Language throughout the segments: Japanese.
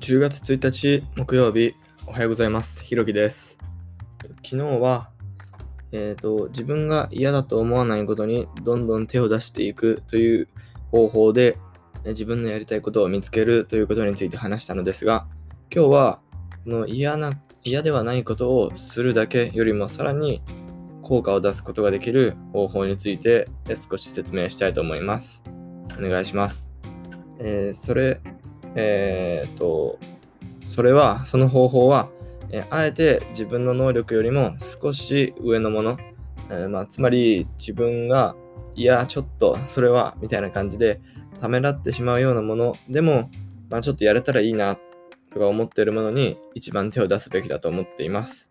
10月1日木曜日、おはようございます。ひろきです。昨日は、えーと、自分が嫌だと思わないことにどんどん手を出していくという方法でえ自分のやりたいことを見つけるということについて話したのですが、今日はの嫌な嫌ではないことをするだけよりもさらに効果を出すことができる方法について少し説明したいと思います。お願いします。えーそれ、えーと、それは、その方法は、えあえて自分の能力よりも少し上のもの、えーまあ、つまり自分が、いや、ちょっと、それは、みたいな感じで、ためらってしまうようなものでも、まあ、ちょっとやれたらいいな、とか思っているものに一番手を出すべきだと思っています。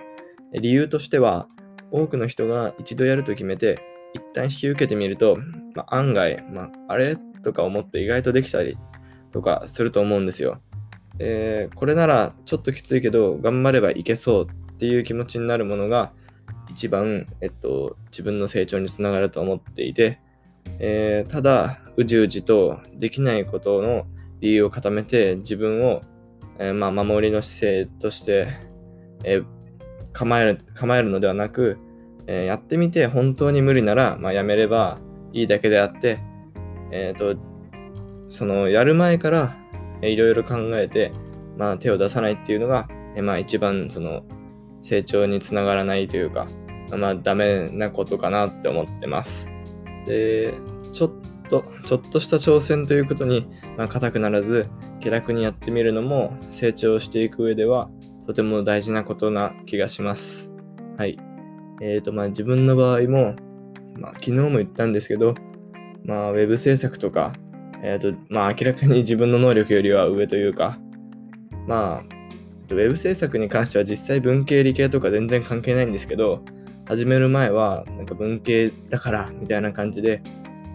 理由としては、多くの人が一度やると決めて、一旦引き受けてみると、まあ、案外、まあ、あれ？とか思って意外とできたりとかすると思うんですよ。えーこれならちょっときついけど頑張ればいけそうっていう気持ちになるものが一番、えっと、自分の成長につながると思っていて、えーただうじうじとできないことの理由を固めて自分を、えーまあ、守りの姿勢として、え構える構えるのではなく、えやってみて本当に無理なら、まあ、やめればいいだけであって、えーとそのやる前からいろいろ考えて、まあ、手を出さないっていうのが、えまあ、一番その成長につながらないというか、まあ、ダメなことかなって思ってます。で、ちょっと、ちょっとした挑戦ということに、まあ、硬くならず、気楽にやってみるのも成長していく上では、とても大事なことな気がします。はい。えっ、と、まあ、自分の場合も、まあ、昨日も言ったんですけど、まあ、ウェブ制作とか、えっ、と、まあ、明らかに自分の能力よりは上というか、まあ、ウェブ制作に関しては実際文系理系とか全然関係ないんですけど、始める前は、なんか文系だから、みたいな感じで、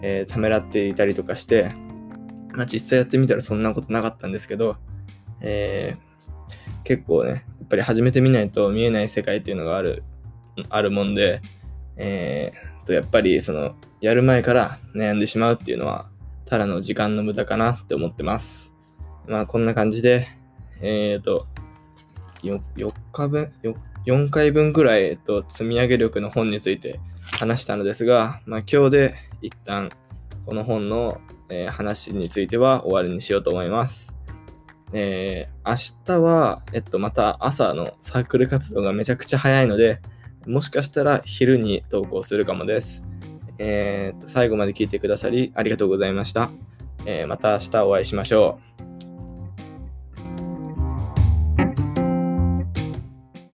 えーためらっていたりとかして、まあ、実際やってみたらそんなことなかったんですけど、えー結構ね、やっぱり始めてみないと見えない世界っていうのがある、あるもんで、えーと、やっぱりその、やる前から悩んでしまうっていうのは、ただの時間の無駄かなって思ってます。まあ、こんな感じで、えっ、と、4日分、4回分くらい、えっと、積み上げ力の本について話したのですが、まあ、今日で一旦この本の、えー話については終わりにしようと思います。えー明日は、えっと、また朝のサークル活動がめちゃくちゃ早いので、もしかしたら昼に投稿するかもです。えー最後まで聞いてくださりありがとうございました。えーまた明日お会いしましょう。